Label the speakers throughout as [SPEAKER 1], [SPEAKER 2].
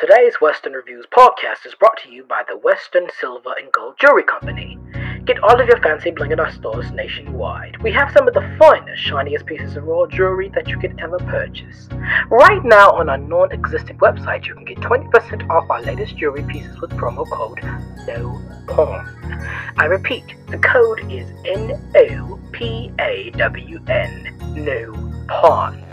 [SPEAKER 1] Today's Western Reviews podcast is brought to you by the Western Silver and Gold Jewelry Company. Get all of your fancy bling in our stores nationwide. We have some of the finest, shiniest pieces of raw jewelry that you could ever purchase. Right now, on our non existent website, you can get 20% off our latest jewelry pieces with promo code NOPAWN. I repeat, the code is N O P A W N. No pawn.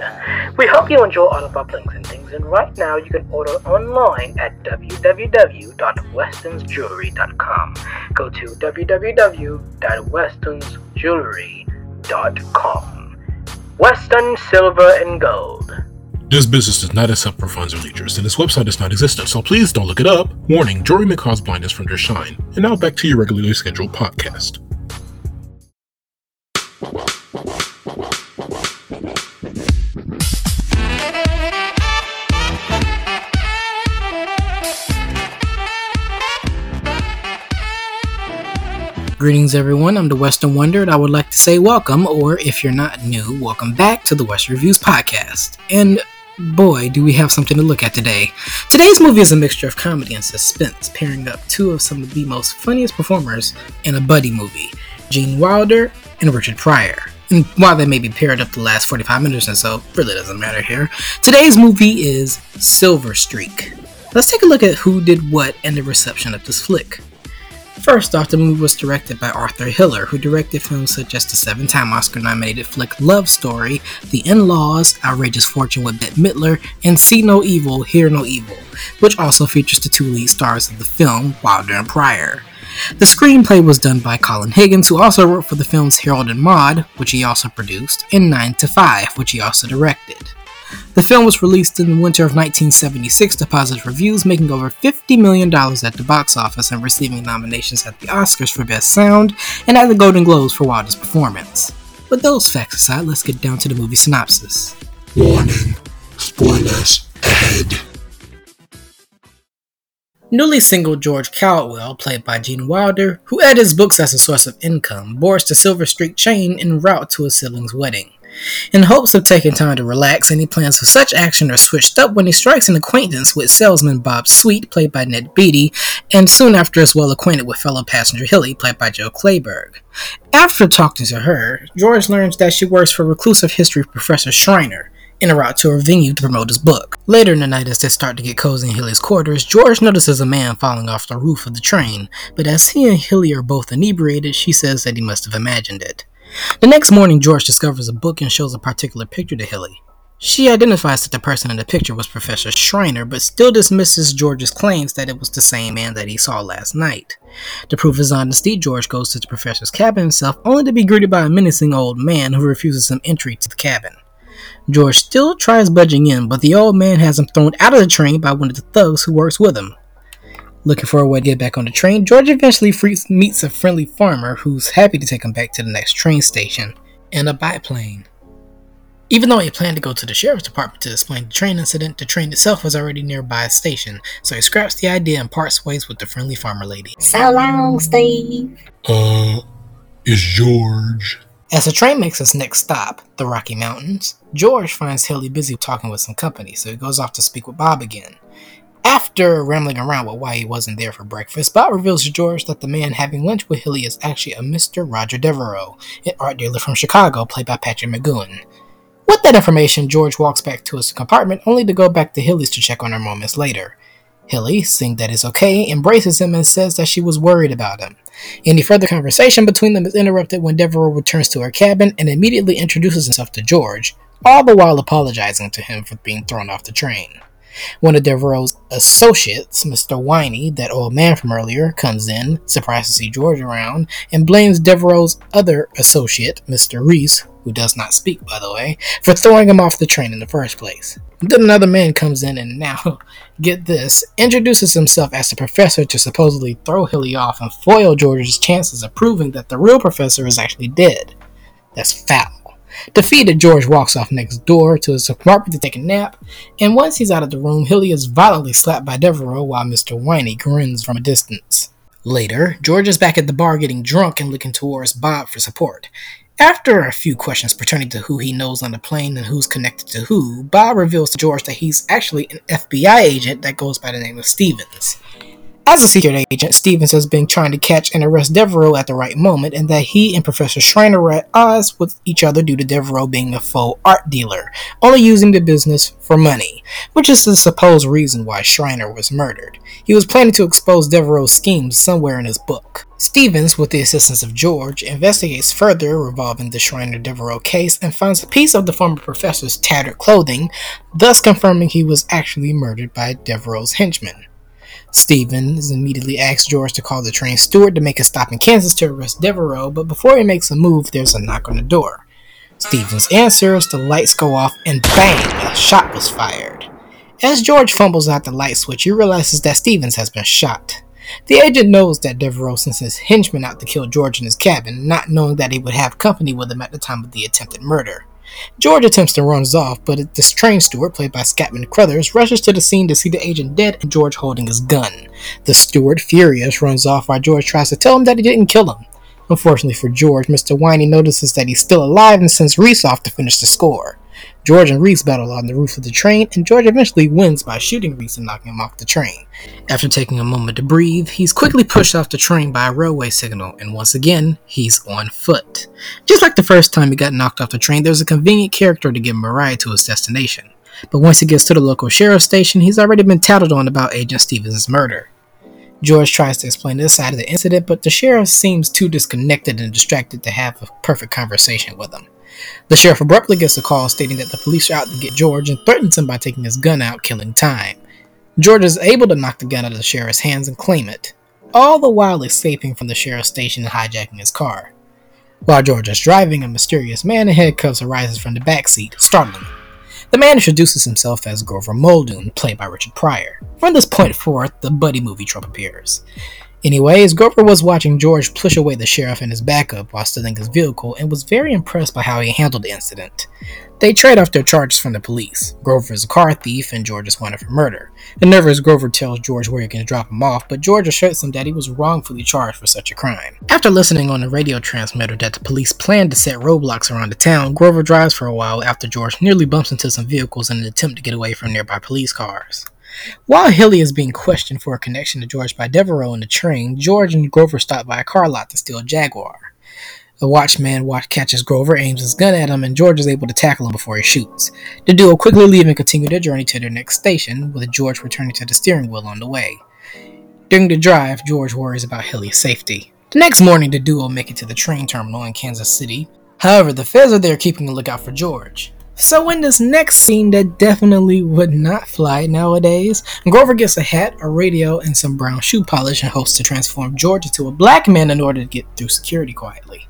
[SPEAKER 1] We hope you enjoy all of our blings and things, and right now you can order online at www.westonsjewelry.com. Go to www.westonsjewelry.com. Western Silver and Gold.
[SPEAKER 2] This business does not accept for funds or leaders, and this website is not existent, so please don't look it up. Warning, jewelry may cause blindness from their shine. And now back to your regularly scheduled podcast.
[SPEAKER 3] Greetings, everyone. I'm the Western Wonder, and I would like to say welcome, or if you're not new, welcome back to the West Reviews podcast. And boy, do we have something to look at today. Today's movie is a mixture of comedy and suspense, pairing up two of some of the most funniest performers in a buddy movie Gene Wilder and Richard Pryor. And while they may be paired up the last 45 minutes or so, really doesn't matter here. Today's movie is Silver Streak. Let's take a look at who did what and the reception of this flick. First off, the movie was directed by Arthur Hiller, who directed films such as the seven time Oscar nominated flick Love Story, The In Laws, Outrageous Fortune with Bette Midler, and See No Evil, Hear No Evil, which also features the two lead stars of the film, Wilder and Pryor. The screenplay was done by Colin Higgins, who also wrote for the films Harold and Maude, which he also produced, and 9 to 5, which he also directed. The film was released in the winter of 1976 to positive reviews, making over $50 million at the box office and receiving nominations at the Oscars for Best Sound and at the Golden Globes for Wilder's performance. With those facts aside, let's get down to the movie synopsis.
[SPEAKER 2] Warning, spoilers ahead.
[SPEAKER 3] Newly single George Caldwell, played by Gene Wilder, who edits books as a source of income, boards the Silver Streak chain en route to his sibling's wedding. In hopes of taking time to relax, any plans for such action are switched up when he strikes an acquaintance with salesman Bob Sweet, played by Ned Beatty, and soon after is well acquainted with fellow passenger Hilly, played by Jill Clayburgh. After talking to her, George learns that she works for reclusive history professor Schreiner, in a route to her venue to promote his book. Later in the night, as they start to get cozy in Hilly's quarters, George notices a man falling off the roof of the train, but as he and Hilly are both inebriated, she says that he must have imagined it. The next morning, George discovers a book and shows a particular picture to Hilly. She identifies that the person in the picture was Professor Schreiner, but still dismisses George's claims that it was the same man that he saw last night. To prove his honesty, George goes to the professor's cabin himself, only to be greeted by a menacing old man who refuses him entry to the cabin. George still tries budging in, but the old man has him thrown out of the train by one of the thugs who works with him. Looking for a way to get back on the train, George eventually meets a friendly farmer who's happy to take him back to the next train station in a biplane. Even though he planned to go to the sheriff's department to explain the train incident, the train itself was already nearby a station, so he scraps the idea and parts ways with the friendly farmer lady.
[SPEAKER 4] So long, Steve.
[SPEAKER 2] Uh, it's George.
[SPEAKER 3] As the train makes its next stop, the Rocky Mountains, George finds Hilly busy talking with some company, so he goes off to speak with Bob again. After rambling around with why he wasn't there for breakfast, Bob reveals to George that the man having lunch with Hilly is actually a Mr. Roger Devereaux, an art dealer from Chicago, played by Patrick McGoohan. With that information, George walks back to his compartment, only to go back to Hilly's to check on her moments later. Hilly, seeing that it's okay, embraces him and says that she was worried about him. Any further conversation between them is interrupted when Devereaux returns to her cabin and immediately introduces himself to George, all the while apologizing to him for being thrown off the train. One of Devereaux's associates, Mr. Whiny, that old man from earlier, comes in, surprised to see George around, and blames Devereaux's other associate, Mr. Reese, who does not speak, by the way, for throwing him off the train in the first place. Then another man comes in and now, get this, introduces himself as the professor to supposedly throw Hilly off and foil George's chances of proving that the real professor is actually dead. That's foul. Defeated, George walks off next door to his apartment to take a nap, and once he's out of the room, Hilly is violently slapped by Devereaux while Mr. Whiny grins from a distance. Later, George is back at the bar getting drunk and looking towards Bob for support. After a few questions pertaining to who he knows on the plane and who's connected to who, Bob reveals to George that he's actually an FBI agent that goes by the name of Stevens. As a secret agent, Stevens has been trying to catch and arrest Devereaux at the right moment, and that he and Professor Schreiner are at odds with each other due to Devereaux being a faux art dealer, only using the business for money, which is the supposed reason why Schreiner was murdered. He was planning to expose Devereaux's schemes somewhere in his book. Stevens, with the assistance of George, investigates further revolving the Schreiner Devereaux case and finds a piece of the former professor's tattered clothing, thus confirming he was actually murdered by Devereaux's henchmen. Stevens immediately asks George to call the train steward to make a stop in Kansas to arrest Devereaux, but before he makes a move, there's a knock on the door. Stevens answers, the lights go off, and bang! A shot was fired. As George fumbles out the light switch, he realizes that Stevens has been shot. The agent knows that Devereaux sent his henchmen out to kill George in his cabin, not knowing that he would have company with him at the time of the attempted murder. George attempts to run off, but the train steward, played by Scatman Crothers, rushes to the scene to see the agent dead and George holding his gun. The steward, furious, runs off while George tries to tell him that he didn't kill him. Unfortunately for George, Mr. Winey notices that he's still alive and sends Reese off to finish the score. George and Reese battle on the roof of the train, and George eventually wins by shooting Reese and knocking him off the train. After taking a moment to breathe, he's quickly pushed off the train by a railway signal, and once again, he's on foot. Just like the first time he got knocked off the train, there's a convenient character to get ride to his destination. But once he gets to the local sheriff's station, he's already been tattled on about Agent Stevens' murder. George tries to explain this side of the incident, but the sheriff seems too disconnected and distracted to have a perfect conversation with him. The sheriff abruptly gets a call stating that the police are out to get George and threatens him by taking his gun out, killing time. George is able to knock the gun out of the sheriff's hands and claim it, all the while escaping from the sheriff's station and hijacking his car. While George is driving, a mysterious man in handcuffs arises from the back seat, startling him. The man introduces himself as Grover Muldoon, played by Richard Pryor. From this point forth, the buddy movie trope appears. Anyways, Grover was watching George push away the sheriff and his backup while stealing his vehicle and was very impressed by how he handled the incident. They trade off their charges from the police. Grover is a car thief and George is wanted for murder. The nervous Grover tells George where he can drop him off, but George assures him that he was wrongfully charged for such a crime. After listening on the radio transmitter that the police planned to set roadblocks around the town, Grover drives for a while after George nearly bumps into some vehicles in an attempt to get away from nearby police cars. While Hilly is being questioned for a connection to George by Devereaux in the train, George and Grover stop by a car lot to steal a Jaguar. The watchman watch catches Grover, aims his gun at him, and George is able to tackle him before he shoots. The duo quickly leave and continue their journey to their next station, with George returning to the steering wheel on the way. During the drive, George worries about Hilly's safety. The next morning, the duo make it to the train terminal in Kansas City. However, the feds are there keeping a lookout for George. So in this next scene that definitely would not fly nowadays, Grover gets a hat, a radio, and some brown shoe polish and hopes to transform George into a black man in order to get through security quietly.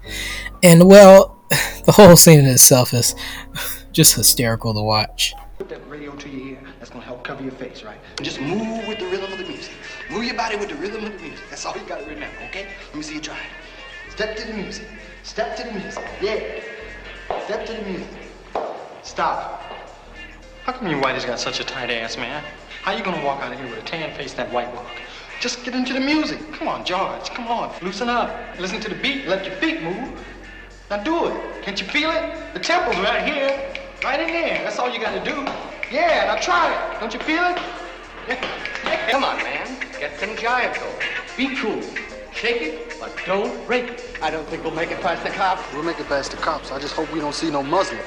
[SPEAKER 3] And well, the whole scene in itself is just hysterical to watch.
[SPEAKER 5] Put that radio to your ear. That's gonna help cover your face, right? And just move with the rhythm of the music. Move your body with the rhythm of the music. That's all you gotta remember, okay? Let me see you try. Step to the music. Step to the music. Yeah. Step to the music. Stop. How come you white has got such a tight ass, man? How you gonna walk out of here with a tan face and that white walk? Just get into the music. Come on, George. Come on. Loosen up. Listen to the beat. Let your feet move. Now do it. Can't you feel it? The temple's right here. Right in there. That's all you gotta do. Yeah, now try it. Don't you feel it? Yeah.
[SPEAKER 6] Come on, man. Get some jive going. Be cool. Shake it, but don't break it.
[SPEAKER 5] I don't think we'll make it past the cops.
[SPEAKER 7] We'll make it past the cops. I just hope we don't see no Muslims.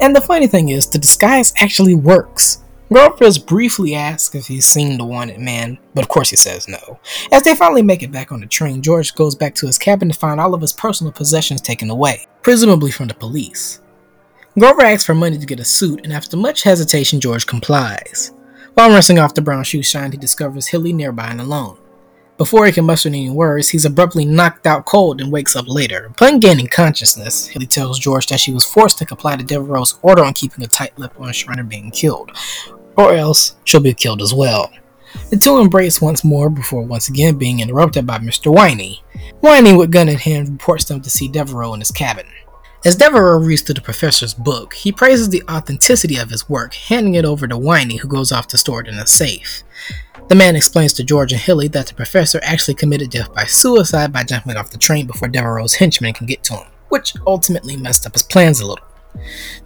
[SPEAKER 3] And the funny thing is, the disguise actually works. Grover is briefly asked if he's seen the wanted man, but of course he says no. As they finally make it back on the train, George goes back to his cabin to find all of his personal possessions taken away, presumably from the police. Grover asks for money to get a suit, and after much hesitation, George complies. While rinsing off the brown shoe shine, he discovers Hilly nearby and alone. Before he can muster any words, he's abruptly knocked out cold and wakes up later. Upon gaining consciousness, Hilly tells George that she was forced to comply to Devereaux's order on keeping a tight lip on Schreiner being killed, or else she'll be killed as well. The two embrace once more before once again being interrupted by Mr. Winey. Winey, with gun in hand, reports them to see Devereaux in his cabin. As Devereaux reads through the professor's book, he praises the authenticity of his work, handing it over to Winey, who goes off to store it in a safe. The man explains to George and Hilly that the professor actually committed death by suicide by jumping off the train before Devereaux's henchmen can get to him. which ultimately messed up his plans a little.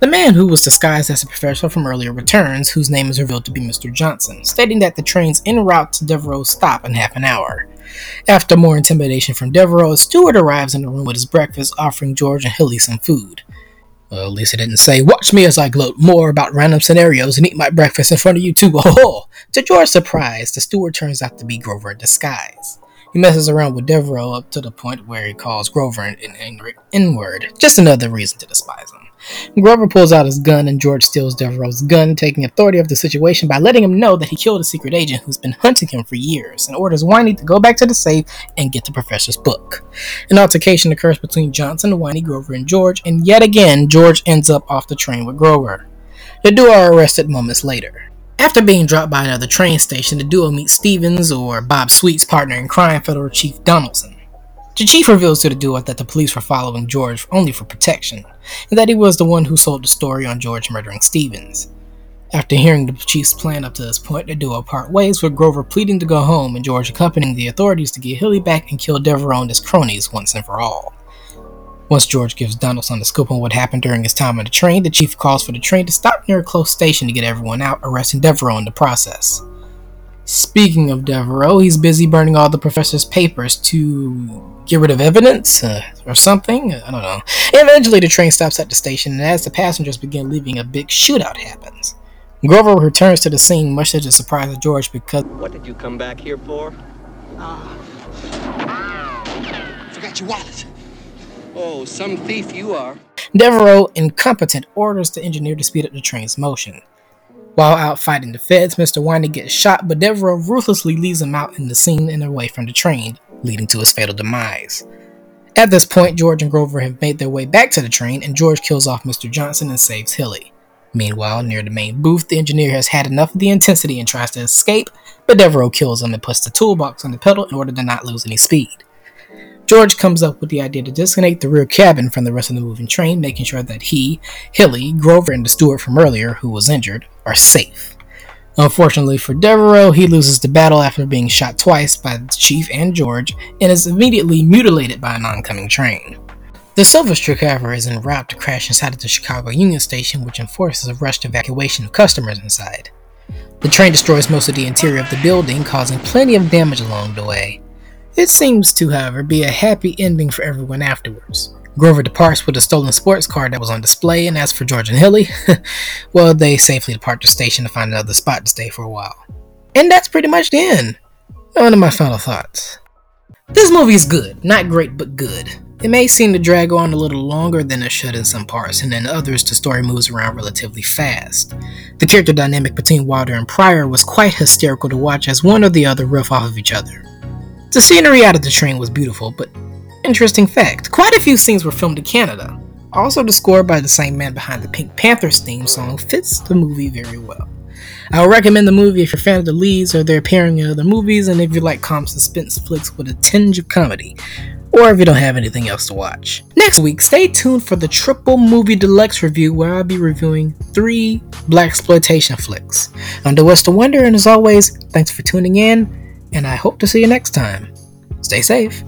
[SPEAKER 3] The man who was disguised as a professor from earlier returns, whose name is revealed to be Mr. Johnson, stating that the train's en route to Devereaux stop in half an hour. After more intimidation from Devereaux, a steward arrives in the room with his breakfast, offering George and Hilly some food. Well, Lisa didn't say, Watch me as I gloat more about random scenarios and eat my breakfast in front of you too. Oh, to George's surprise, the steward turns out to be Grover in disguise. He messes around with Devereaux up to the point where he calls Grover an N-word. Just another reason to despise him. Grover pulls out his gun and George steals Devereaux's gun, taking authority of the situation by letting him know that he killed a secret agent who's been hunting him for years, and orders Whiny to go back to the safe and get the professor's book. An altercation occurs between Johnson, Whiny, Grover, and George, and yet again, George ends up off the train with Grover. The duo are arrested moments later. After being dropped by another train station, the duo meets Stevens, or Bob Sweet's partner in crime, Federal Chief Donaldson. The chief reveals to the duo that the police were following George only for protection, and that he was the one who sold the story on George murdering Stevens. After hearing the chief's plan up to this point, the duo part ways with Grover pleading to go home and George accompanying the authorities to get Hilly back and kill Devereaux and his cronies once and for all. Once George gives Donaldson the scoop on what happened during his time on the train, the chief calls for the train to stop near a close station to get everyone out, arresting Devereaux in the process. Speaking of Devereaux, he's busy burning all the professor's papers to get rid of evidence uh, or something. I don't know. Eventually, the train stops at the station, and as the passengers begin leaving, a big shootout happens. Grover returns to the scene, much to the surprise of George, because.
[SPEAKER 8] What did you come back here for?
[SPEAKER 5] Uh, forgot your wallet.
[SPEAKER 8] Oh, some thief you are.
[SPEAKER 3] Devereaux, incompetent, orders the engineer to speed up the train's motion. While out fighting the feds, Mr. Whiny gets shot, but Devereaux ruthlessly leaves him out in the scene and away from the train, leading to his fatal demise. At this point, George and Grover have made their way back to the train, and George kills off Mr. Johnson and saves Hilly. Meanwhile, near the main booth, the engineer has had enough of the intensity and tries to escape, but Devereaux kills him and puts the toolbox on the pedal in order to not lose any speed. George comes up with the idea to disconnect the rear cabin from the rest of the moving train, making sure that he, Hilly, Grover, and the steward from earlier, who was injured, are safe. Unfortunately for Devereaux, he loses the battle after being shot twice by the chief and George, and is immediately mutilated by an oncoming train. The Silver Streak, however, is en route to crash inside of the Chicago Union Station, which enforces a rushed evacuation of customers inside. The train destroys most of the interior of the building, causing plenty of damage along the way. It seems to, however, be a happy ending for everyone afterwards. Grover departs with a stolen sports car that was on display, and as for George and Hilly, well, they safely depart the station to find another spot to stay for a while. And that's pretty much the end. One of my final thoughts. This movie is good. Not great, but good. It may seem to drag on a little longer than it should in some parts, and in others, the story moves around relatively fast. The character dynamic between Wilder and Pryor was quite hysterical to watch as one or the other riff off of each other. The scenery out of the train was beautiful, but interesting fact quite a few scenes were filmed in Canada. Also, the score by the same man behind the Pink Panthers theme song fits the movie very well. I would recommend the movie if you're a fan of the leads or they're appearing in other movies, and if you like calm suspense flicks with a tinge of comedy, or if you don't have anything else to watch. Next week, stay tuned for the Triple Movie Deluxe review where I'll be reviewing three blaxploitation flicks. I'm the Western Wonder, and as always, thanks for tuning in and I hope to see you next time. Stay safe.